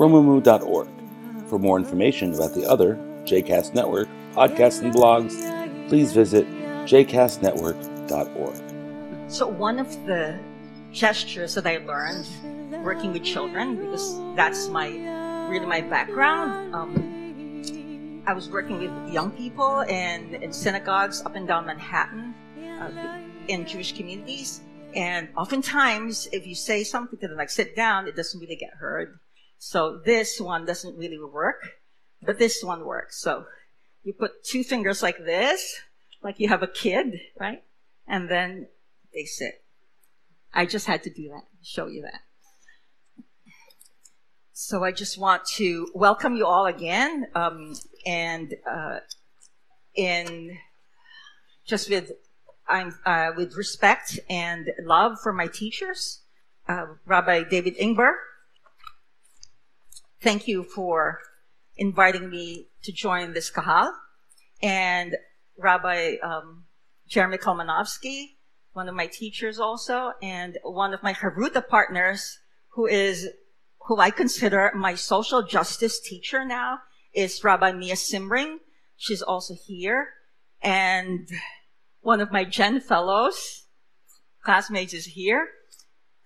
romemu.org. For more information about the other JCast Network podcasts and blogs, please visit jcastnetwork.org. So, one of the gestures that I learned working with children, because that's my really my background. Um, I was working with young people and in synagogues up and down Manhattan uh, in Jewish communities. And oftentimes, if you say something to them like sit down, it doesn't really get heard. So this one doesn't really work, but this one works. So you put two fingers like this, like you have a kid, right? And then they sit. I just had to do that, show you that. So I just want to welcome you all again, um, and uh, in just with I'm uh, with respect and love for my teachers, uh, Rabbi David Ingber. Thank you for inviting me to join this kahal, and Rabbi um, Jeremy Kalmanofsky, one of my teachers also, and one of my Haruta partners, who is who I consider my social justice teacher now, is Rabbi Mia Simring. She's also here. And one of my Gen Fellows, classmates, is here.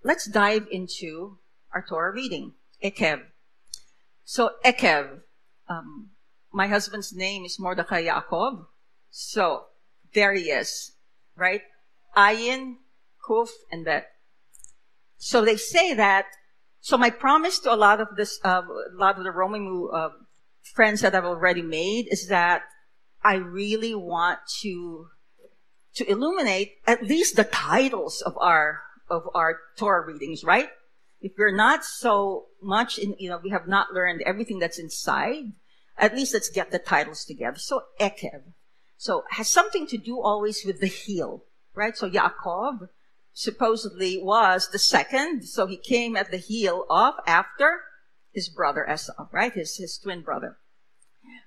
Let's dive into our Torah reading, Ekev. So, Ekev, um, my husband's name is Mordechai Yaakov. So, there he is, right? Ayin, Kuf, and Bet. So they say that so my promise to a lot of this, uh, a lot of the Romemu uh, friends that I've already made is that I really want to to illuminate at least the titles of our of our Torah readings, right? If we're not so much in, you know, we have not learned everything that's inside. At least let's get the titles together. So Ekev, so has something to do always with the heel, right? So Yaakov supposedly was the second. So he came at the heel of after his brother Esau, right? His, his twin brother.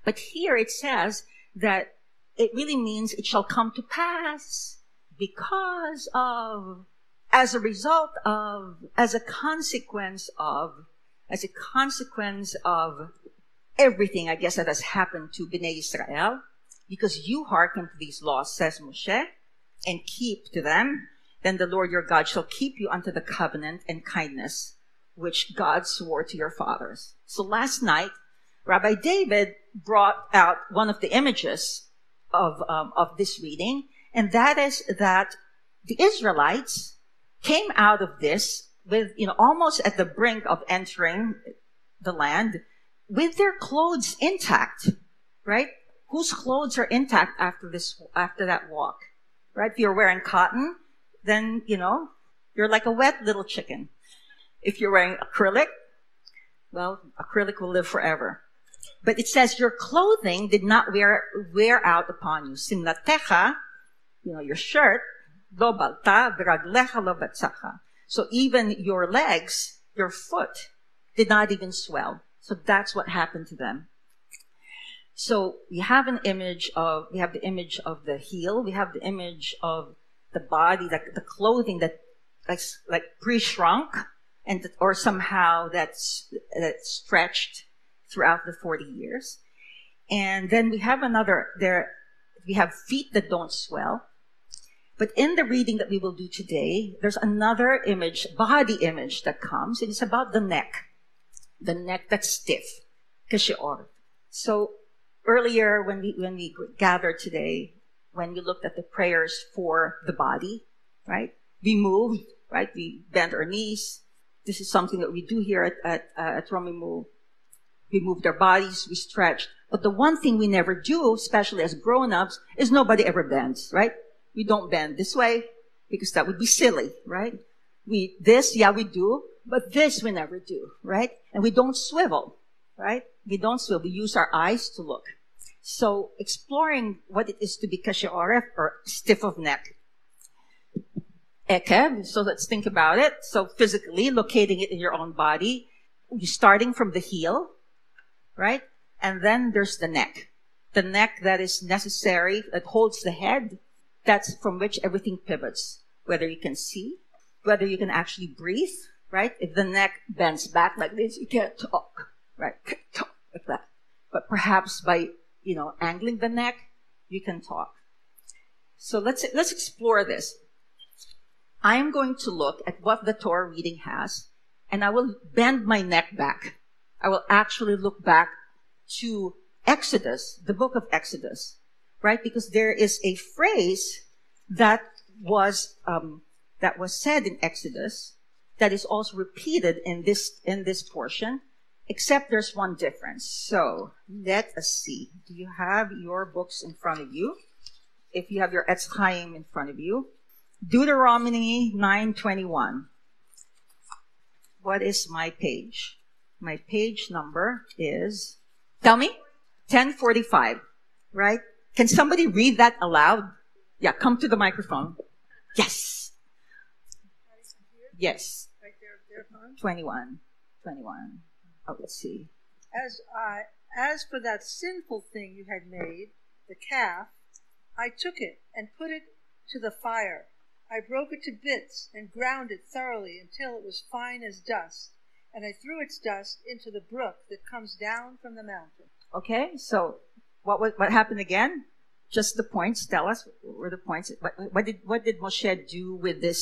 But here it says that it really means it shall come to pass because of, as a result of, as a consequence of, as a consequence of everything, I guess, that has happened to Bnei Israel, because you hearken to these laws, says Moshe, and keep to them, then the Lord your God shall keep you unto the covenant and kindness which God swore to your fathers. So last night, Rabbi David brought out one of the images of, um, of this reading, and that is that the Israelites came out of this with, you know, almost at the brink of entering the land with their clothes intact, right? Whose clothes are intact after this, after that walk, right? If you're wearing cotton, then, you know, you're like a wet little chicken. If you're wearing acrylic, well, acrylic will live forever. But it says your clothing did not wear, wear out upon you. Simnatecha, you know, your shirt, So even your legs, your foot, did not even swell. So that's what happened to them. So we have an image of, we have the image of the heel, we have the image of the body, like the clothing that like like pre-shrunk and or somehow that's that's stretched throughout the 40 years. And then we have another there we have feet that don't swell. But in the reading that we will do today, there's another image, body image that comes, it's about the neck. The neck that's stiff. So earlier when we when we gathered today, when we looked at the prayers for the body, right? We moved, right? We bent our knees. This is something that we do here at, at, uh, at Romemu. We moved our bodies, we stretched. But the one thing we never do, especially as grown-ups, is nobody ever bends, right? We don't bend this way because that would be silly, right? We, this, yeah, we do, But this we never do, right? And we don't swivel, right? We don't swivel. We use our eyes to look. So exploring what it is to be kashioref or stiff of neck. Ekev, so let's think about it. So physically locating it in your own body, you're starting from the heel, right? And then there's the neck. The neck that is necessary, that holds the head, that's from which everything pivots. Whether you can see, whether you can actually breathe, right? If the neck bends back like this, you can't talk, right? Can't talk like that. But perhaps by, you know, angling the neck, you can talk. So let's, let's explore this. I am going to look at what the Torah reading has, and I will bend my neck back. I will actually look back to Exodus, the book of Exodus, right? Because there is a phrase that was um, that was said in Exodus that is also repeated in this in this portion, except there's one difference. So let us see. Do you have your books in front of you? If you have your Etz Chaim in front of you, Deuteronomy 9:21. What is my page? My page number is tell me 1045, right? Can somebody read that aloud? Yeah, come to the microphone. Yes. Yes. Right there, there, huh? 21. 21. Oh, let's see. As I, as for that sinful thing you had made, the calf, I took it and put it to the fire. I broke it to bits and ground it thoroughly until it was fine as dust, and I threw its dust into the brook that comes down from the mountain. Okay, so what what, what happened again? Just the points. Tell us what were the points. What, what did what did Moshe do with this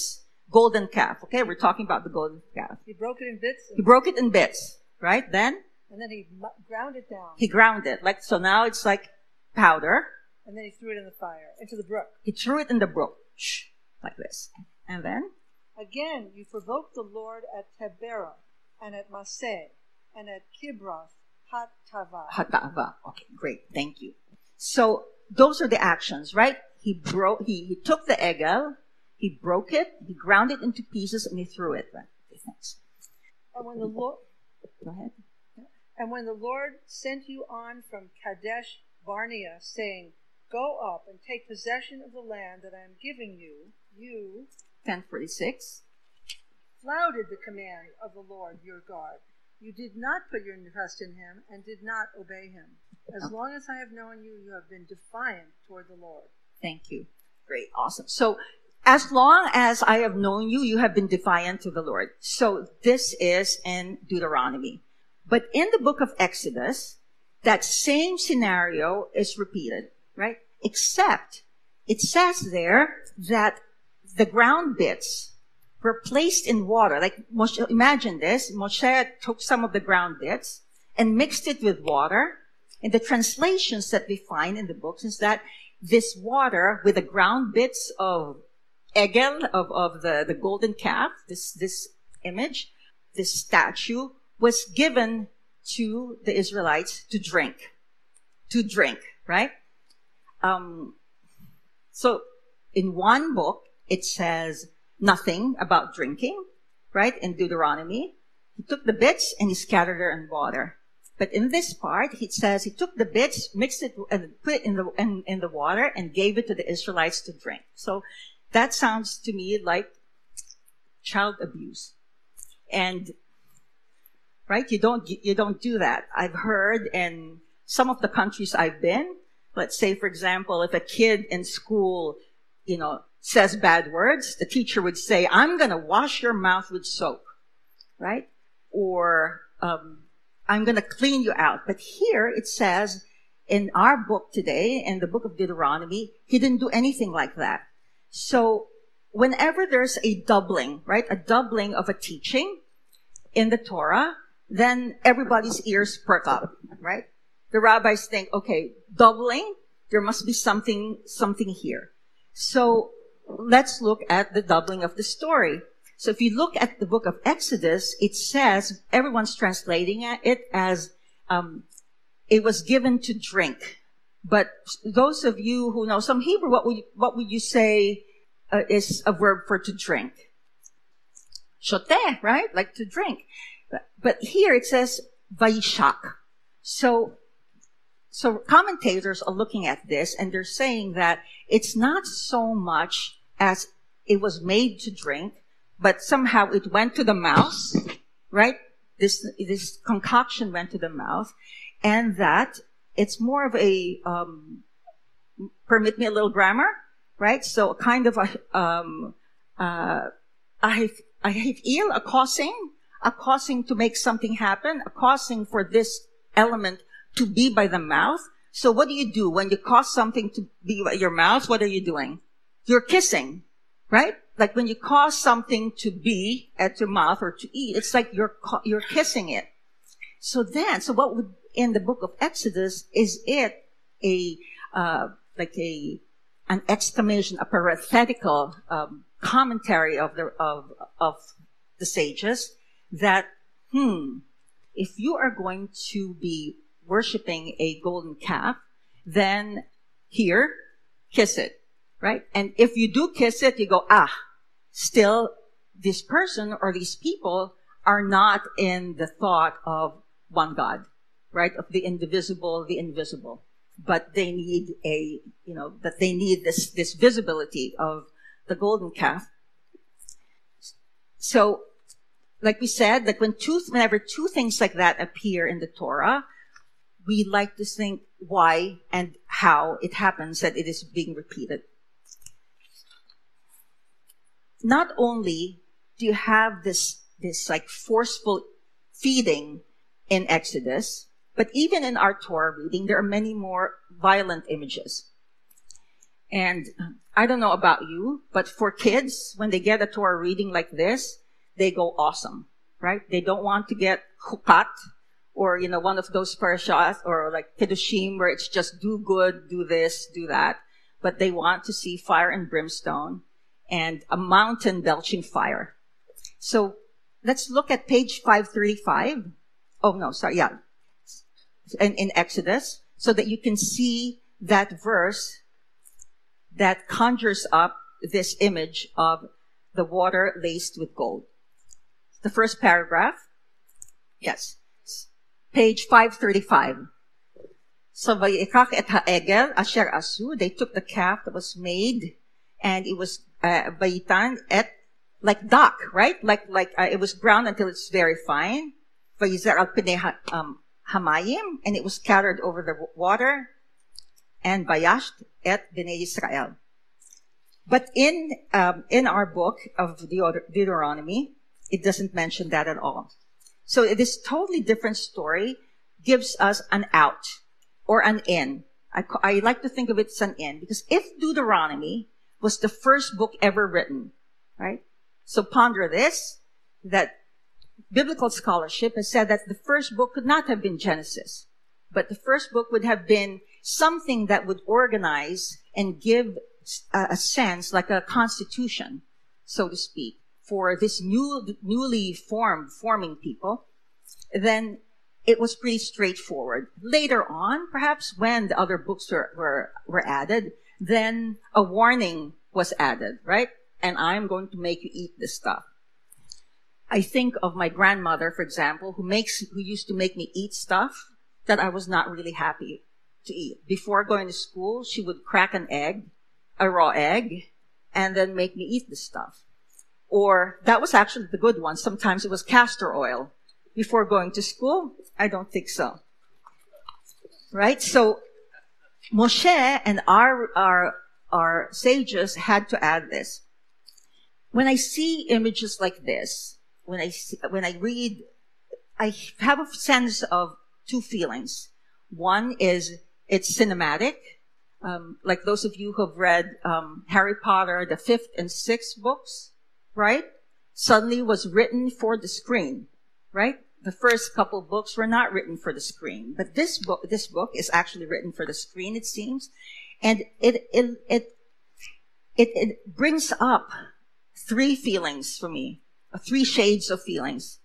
golden calf? Okay, we're talking about the golden calf. He broke it in bits, He broke it in bits, right? Then and then he ground it down, he ground it like so. Now it's like powder. and then he threw it in the fire into the brook. He threw it in the brook, Shh, like this, and then Again, you provoked the Lord at Taberah, and at Masseh, and at Kibroth Hattava. Hatava. Okay, great. Thank you. So those are the actions, right? He broke, he, he took the egel, he broke it, he ground it into pieces, and he threw it. Right? Okay, thanks. And when the Lord Go ahead. and when the Lord sent you on from Kadesh Barnea, saying, Go up and take possession of the land that I am giving you, you 1046. flouted the command of the Lord your God. You did not put your trust in him and did not obey him. As long as I have known you, you have been defiant toward the Lord. Thank you. Great. Awesome. So as long as I have known you, you have been defiant to the Lord. So this is in Deuteronomy. But in the book of Exodus, that same scenario is repeated, right? Except it says there that the ground bits were placed in water. Like Moshe, imagine this. Moshe took some of the ground bits and mixed it with water. And the translations that we find in the books is that this water with the ground bits of egel, of, of the, the golden calf, this, this image, this statue was given to the Israelites to drink. To drink, right? Um, so in one book, it says nothing about drinking, right? In Deuteronomy. He took the bits and he scattered it in water. But in this part, he says he took the bits, mixed it, and put it in the in, in the water, and gave it to the Israelites to drink. So that sounds to me like child abuse, and right, you don't you don't do that. I've heard in some of the countries I've been. Let's say, for example, if a kid in school, you know, says bad words, the teacher would say, "I'm going to wash your mouth with soap," right? Or um, I'm going to clean you out. But here it says in our book today, in the book of Deuteronomy, he didn't do anything like that. So whenever there's a doubling, right, a doubling of a teaching in the Torah, then everybody's ears perk up, right? The rabbis think, okay, doubling, there must be something, something here. So let's look at the doubling of the story. So if you look at the book of Exodus, it says everyone's translating it as um, it was given to drink. But those of you who know some Hebrew, what would you, what would you say uh, is a verb for to drink? shote, right? Like to drink. But, here it says Vaishak. So, so commentators are looking at this and they're saying that it's not so much as it was made to drink, but somehow it went to the mouth, right? This, this concoction went to the mouth and that it's more of a, um, permit me a little grammar, right? So a kind of a, um, uh, I, I hate ill, a causing, a causing to make something happen, a causing for this element to be by the mouth. So what do you do when you cause something to be by your mouth? What are you doing? You're kissing, right? Like when you cause something to be at your mouth or to eat, it's like you're, you're kissing it. So then, so what would, in the book of Exodus, is it a, uh, like a, an exclamation, a parenthetical, um, commentary of the, of, of the sages that, hmm, if you are going to be worshiping a golden calf, then here, kiss it, right? And if you do kiss it, you go, ah, still this person or these people are not in the thought of one God, right? Of the indivisible, the invisible. But they need a, you know, that they need this, this visibility of the golden calf. So like we said, like when two, whenever two things like that appear in the Torah, we like to think why and how it happens that it is being repeated. Not only do you have this, this like forceful feeding in Exodus, but even in our Torah reading, there are many more violent images. And I don't know about you, but for kids, when they get a Torah reading like this, they go awesome, right? They don't want to get hukat or, you know, one of those parashas or like Kedoshim where it's just do good, do this, do that. But they want to see fire and brimstone and a mountain belching fire. So let's look at page 535. Oh no, sorry, yeah. In, in Exodus, so that you can see that verse that conjures up this image of the water laced with gold the first paragraph. Yes. Page 535. So vayikach et ha'egel asher asu, they took the calf that was made and it was uh, vayitan et like duck, right? Like like uh, it was ground until it's very fine. Vayizer al um, hamayim, and it was scattered over the water. And vayasht et bnei Israel. But in um, in our book of Deuteronomy, it doesn't mention that at all. So this totally different story gives us an out or an in. I, I like to think of it as an in because if Deuteronomy was the first book ever written, right? So ponder this, that biblical scholarship has said that the first book could not have been Genesis, but the first book would have been something that would organize and give a, a sense like a constitution, so to speak for this new, newly formed, forming people, then it was pretty straightforward. Later on, perhaps when the other books were, were, were added, then a warning was added, right? And I'm going to make you eat this stuff. I think of my grandmother, for example, who makes, who used to make me eat stuff that I was not really happy to eat. Before going to school, she would crack an egg, a raw egg, and then make me eat the stuff. Or that was actually the good one. Sometimes it was castor oil. Before going to school, I don't think so. Right? So Moshe and our, our, our sages had to add this. When I see images like this, when I see, when I read, I have a sense of two feelings. One is it's cinematic, um, like those of you who have read um, Harry Potter, the fifth and sixth books right? Suddenly was written for the screen, right? The first couple books were not written for the screen, but this book, this book is actually written for the screen, it seems. And it, it, it, it, it brings up three feelings for me, uh, three shades of feelings.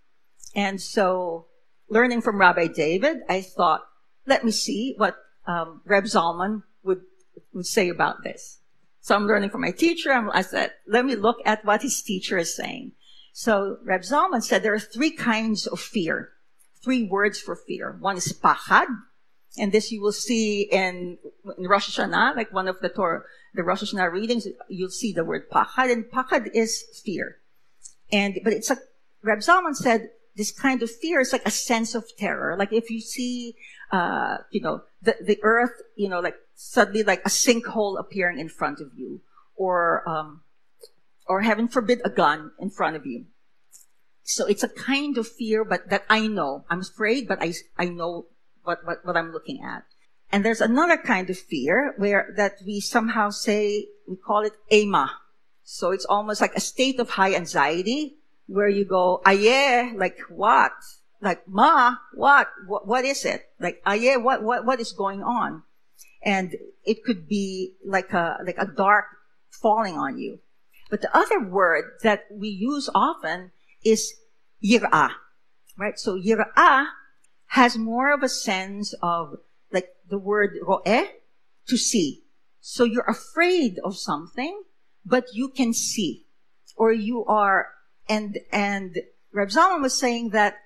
And so learning from Rabbi David, I thought, let me see what um, Reb Zalman would, would say about this. So I'm learning from my teacher. I said, let me look at what his teacher is saying. So Reb Zalman said there are three kinds of fear, three words for fear. One is pachad, and this you will see in, in Rosh Hashanah, like one of the Torah, the Rosh Hashanah readings, you'll see the word pachad, and pachad is fear. And, but it's like, Reb Zalman said, this kind of fear is like a sense of terror. Like if you see, uh, you know, the, the earth, you know, like suddenly like a sinkhole appearing in front of you, or, um, or heaven forbid, a gun in front of you. So it's a kind of fear, but that I know. I'm afraid, but I, I know what, what, what I'm looking at. And there's another kind of fear where that we somehow say, we call it ema. So it's almost like a state of high anxiety where you go, aye, like what? Like, ma, what? what? What is it? Like, aye, what, what, what is going on? And it could be like a, like a dark falling on you. But the other word that we use often is yir'ah, right? So yir'ah has more of a sense of like the word ro'eh, to see. So you're afraid of something, but you can see. Or you are, and, and Reb Zalman was saying that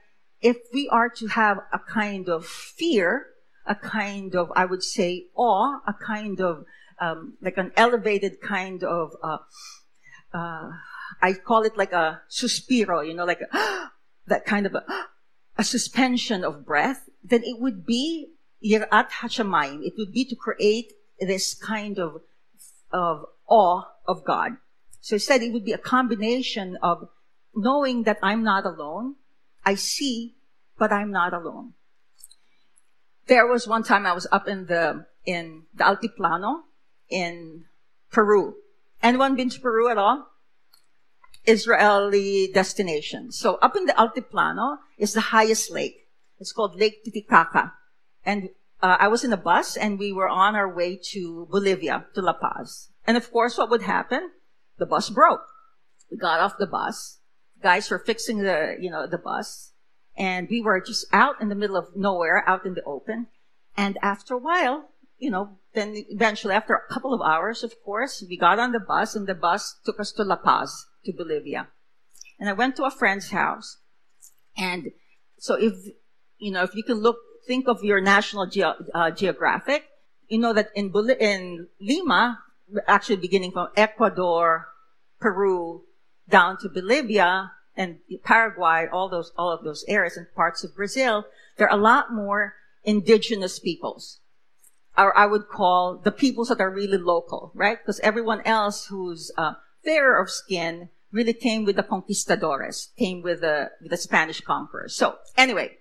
if we are to have a kind of fear, a kind of, I would say, awe, a kind of, um, like an elevated kind of, uh, uh, I call it like a suspiro, you know, like a, that kind of a, a suspension of breath, then it would be yirat hashamayim. It would be to create this kind of, of awe of God. So he said it would be a combination of knowing that I'm not alone. I see, but I'm not alone. There was one time I was up in the, in the Altiplano in Peru. Anyone been to Peru at all? Israeli destination. So up in the Altiplano is the highest lake. It's called Lake Titicaca. And uh, I was in a bus and we were on our way to Bolivia, to La Paz. And of course, what would happen? The bus broke. We got off the bus. Guys were fixing the, you know, the bus. And we were just out in the middle of nowhere, out in the open. And after a while, you know, then eventually after a couple of hours, of course, we got on the bus and the bus took us to La Paz to Bolivia. And I went to a friend's house. And so if, you know, if you can look, think of your national Ge- uh, geographic, you know that in, in Lima, actually beginning from Ecuador, Peru, down to Bolivia and Paraguay, all those, all of those areas and parts of Brazil, there are a lot more indigenous peoples. Or I would call the peoples that are really local, right? Because everyone else who's uh, fairer of skin really came with the conquistadores, came with the, with the Spanish conquerors. So anyway,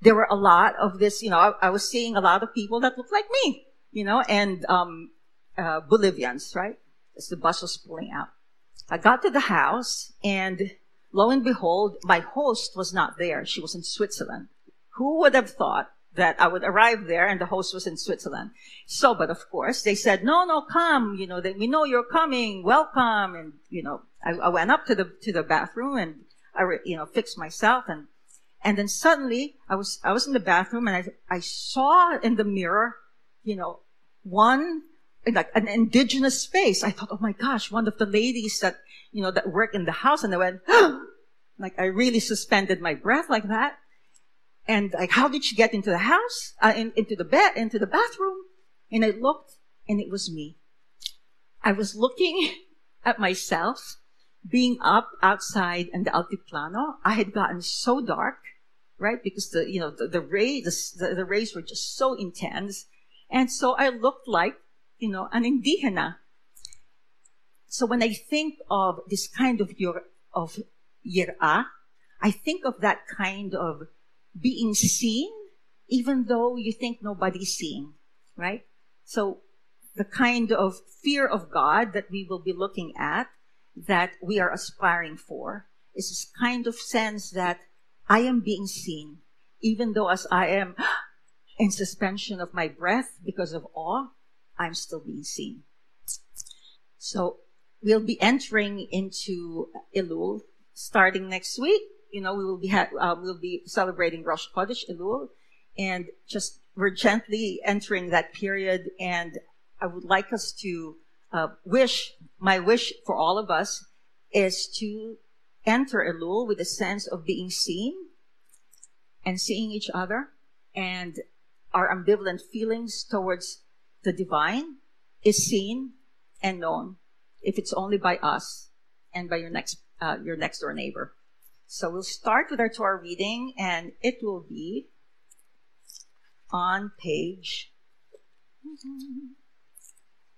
there were a lot of this, you know, I, I was seeing a lot of people that looked like me, you know, and, um, uh, Bolivians, right? As the bus was pulling out. I got to the house and lo and behold, my host was not there. She was in Switzerland. Who would have thought that I would arrive there and the host was in Switzerland. So, but of course they said, no, no, come, you know, that we know you're coming, welcome. And, you know, I, I, went up to the, to the bathroom and I, you know, fixed myself and, and then suddenly I was, I was in the bathroom and I, I saw in the mirror, you know, one, like an indigenous face. I thought, oh my gosh, one of the ladies that, you know, that work in the house and I went, like I really suspended my breath like that. And like, how did she get into the house, uh, in, into the bed, into the bathroom? And I looked and it was me. I was looking at myself being up outside in the Altiplano. I had gotten so dark, right? Because the, you know, the, the rays, the, the rays were just so intense. And so I looked like, you know, an indigena. So when I think of this kind of your, of yir'ah, I think of that kind of being seen, even though you think nobody's seeing, right? So the kind of fear of God that we will be looking at, that we are aspiring for, is this kind of sense that I am being seen, even though as I am in suspension of my breath because of awe, I'm still being seen. So we'll be entering into Elul starting next week you know, we will be ha- uh, we'll be celebrating Rosh Chodesh Elul, and just we're gently entering that period. And I would like us to uh, wish my wish for all of us is to enter Elul with a sense of being seen and seeing each other and our ambivalent feelings towards the divine is seen and known if it's only by us and by your next uh, your next door neighbor. So we'll start with our Torah reading, and it will be on page.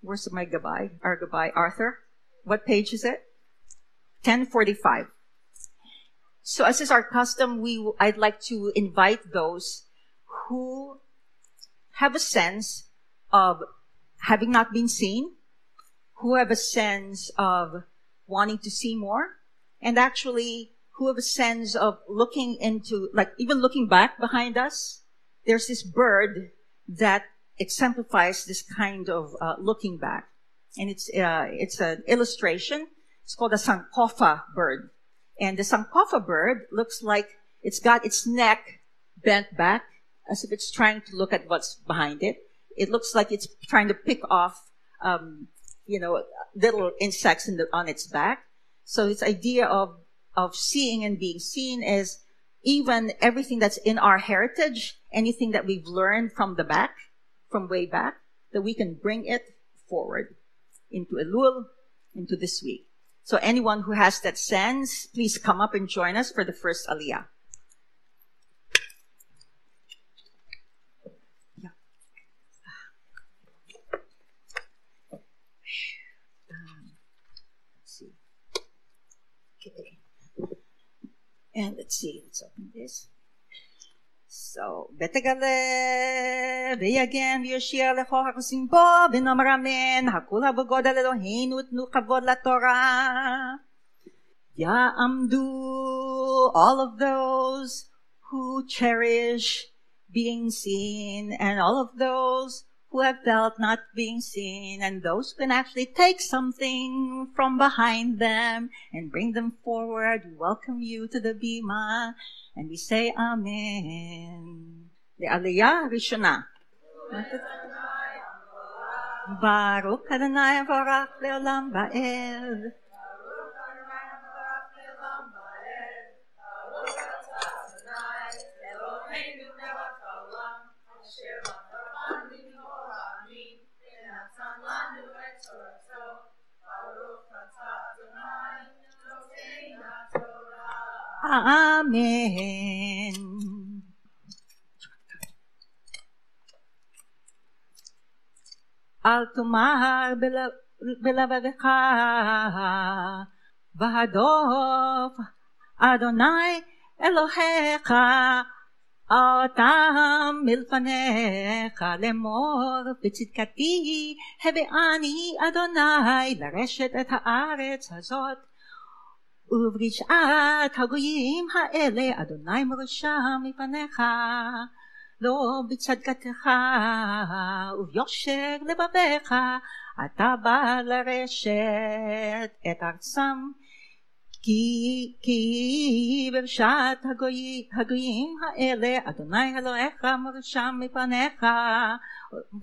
Where's my gabbai? Our gabbai, Arthur. What page is it? 1045. So as is our custom, we, I'd like to invite those who have a sense of having not been seen, who have a sense of wanting to see more, and actually who have a sense of looking into, like even looking back behind us. There's this bird that exemplifies this kind of uh, looking back, and it's uh, it's an illustration. It's called a sankofa bird, and the sankofa bird looks like it's got its neck bent back as if it's trying to look at what's behind it. It looks like it's trying to pick off, um, you know, little insects the, on its back. So this idea of of seeing and being seen is even everything that's in our heritage, anything that we've learned from the back, from way back, that we can bring it forward into Elul, into this week. So anyone who has that sense, please come up and join us for the first Aliyah. And let's see, let's open this. So, ותגלה ויגן ויושיע לכו החוסים בו ונאמר אמן הכול הבגודל אלוהינו תנו כבוד לתורה. יעמדו all of those who cherish being seen and all of those who have felt not being seen and those who can actually take something from behind them and bring them forward, welcome you to the Bima. And we say Amen. The Aliyah Rishona. Baruch Adonai Leolam. Amen. אל תאמר בלבבך, והדוף אדוני אלוהיך אותם מלפניך לאמור בצדקתי הביאני אדוני לרשת את הארץ הזאת וברישעת הגויים האלה אדוני מרשה מפניך לא בצדקתך וביושר לבביך אתה בא לרשת את ארצם כי, כי ברשת הגוי, הגויים האלה אדוני אלוהיך מרשם מפניך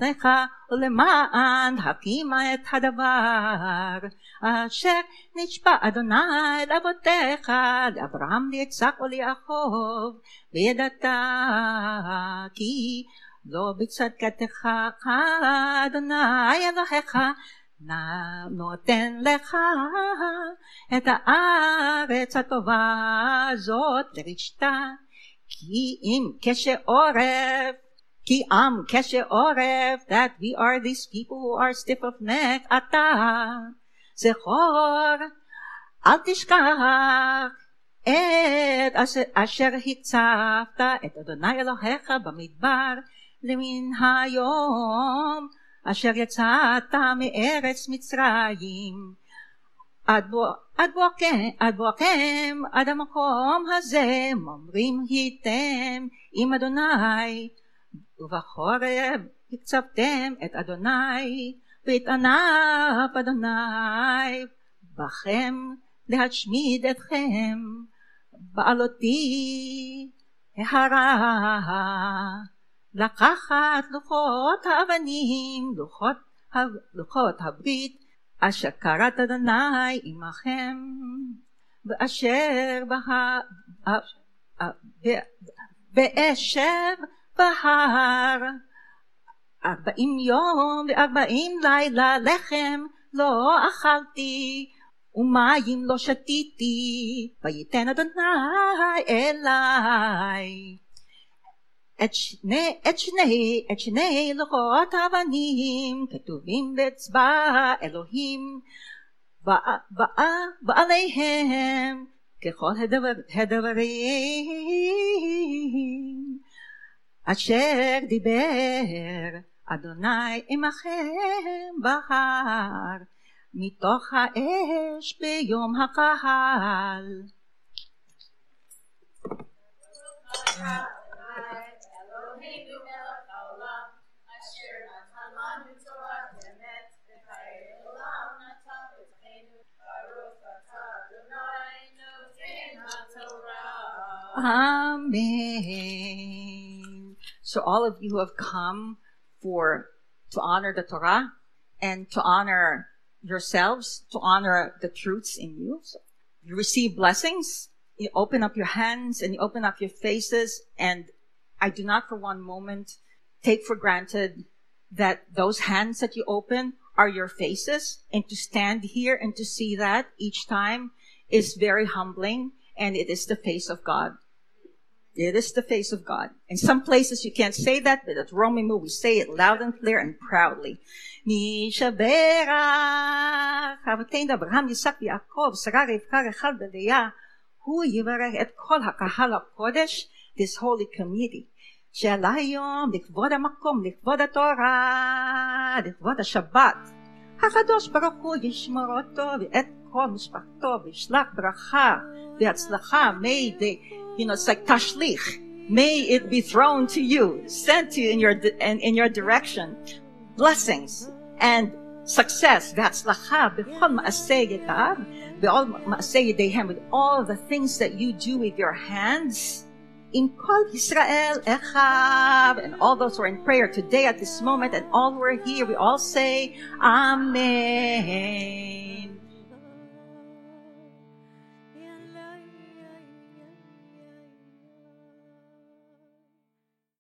לך ולמען הקימה את הדבר. אשר נשבע אדוני לאבותיך לאברהם ליצחק וליעקב וידעת כי לא בצדקתך אדוני אלוהיך נותן לך את הארץ הטובה הזאת לרשתה כי אם כשעורף כי עם כשעורף that we are these people who are stiff of neck אתה זכור אל תשכח את אשר הצבת את אדוני אלוהיך במדבר למן היום אשר יצאת מארץ מצרים. עד, בוא, עד, בואכם, עד בואכם עד המקום הזה ממרים הייתם עם אדוני. ובחורף הקצבתם את אדוני ואת ענף אדוני. בכם להשמיד אתכם בעלותי ההרה לקחת לוחות האבנים, לוחות, לוחות הברית, אשר קראת אדוני עמכם, באשר בהר, באשר בהר, ארבעים יום וארבעים לילה לחם לא אכלתי, ומים לא שתיתי, ויתן אדוני אליי. את שני, את שני, את שני לוחות אבנים כתובים באצבע אלוהים בעליהם ככל הדבר, הדברים אשר דיבר אדוני עמכם בהר מתוך האש ביום הקהל. Amen. So all of you who have come for to honor the Torah and to honor yourselves, to honor the truths in you. So you receive blessings. You open up your hands and you open up your faces. And I do not for one moment take for granted that those hands that you open are your faces and to stand here and to see that each time is very humbling and it is the face of God. It is the face of God. In some places you can't say that, but at Romemu we say it loud and clear and proudly. Abraham, Yitzhak, Yaakov, Sarah, Rivka, Rachel, Beleah, Hu Yivarech et kol hakahal hakodesh, this holy community, שעלה היום לכבוד המקום, לכבוד התורה, לכבוד השבת. הקדוש ברוך הוא ישמור אותו ואת כל משפחתו וישלח ברכה והצלחה. May they, you know, it's like tashlich. May it be thrown to you, sent to you in your, in, in your direction. Blessings and success והצלחה בכל מעשה ידיו, בכל מעשה ידיהם, with all the things that you do with your hands. In Kol Israel Echav, and all those who are in prayer today at this moment, and all who are here, we all say, Amen.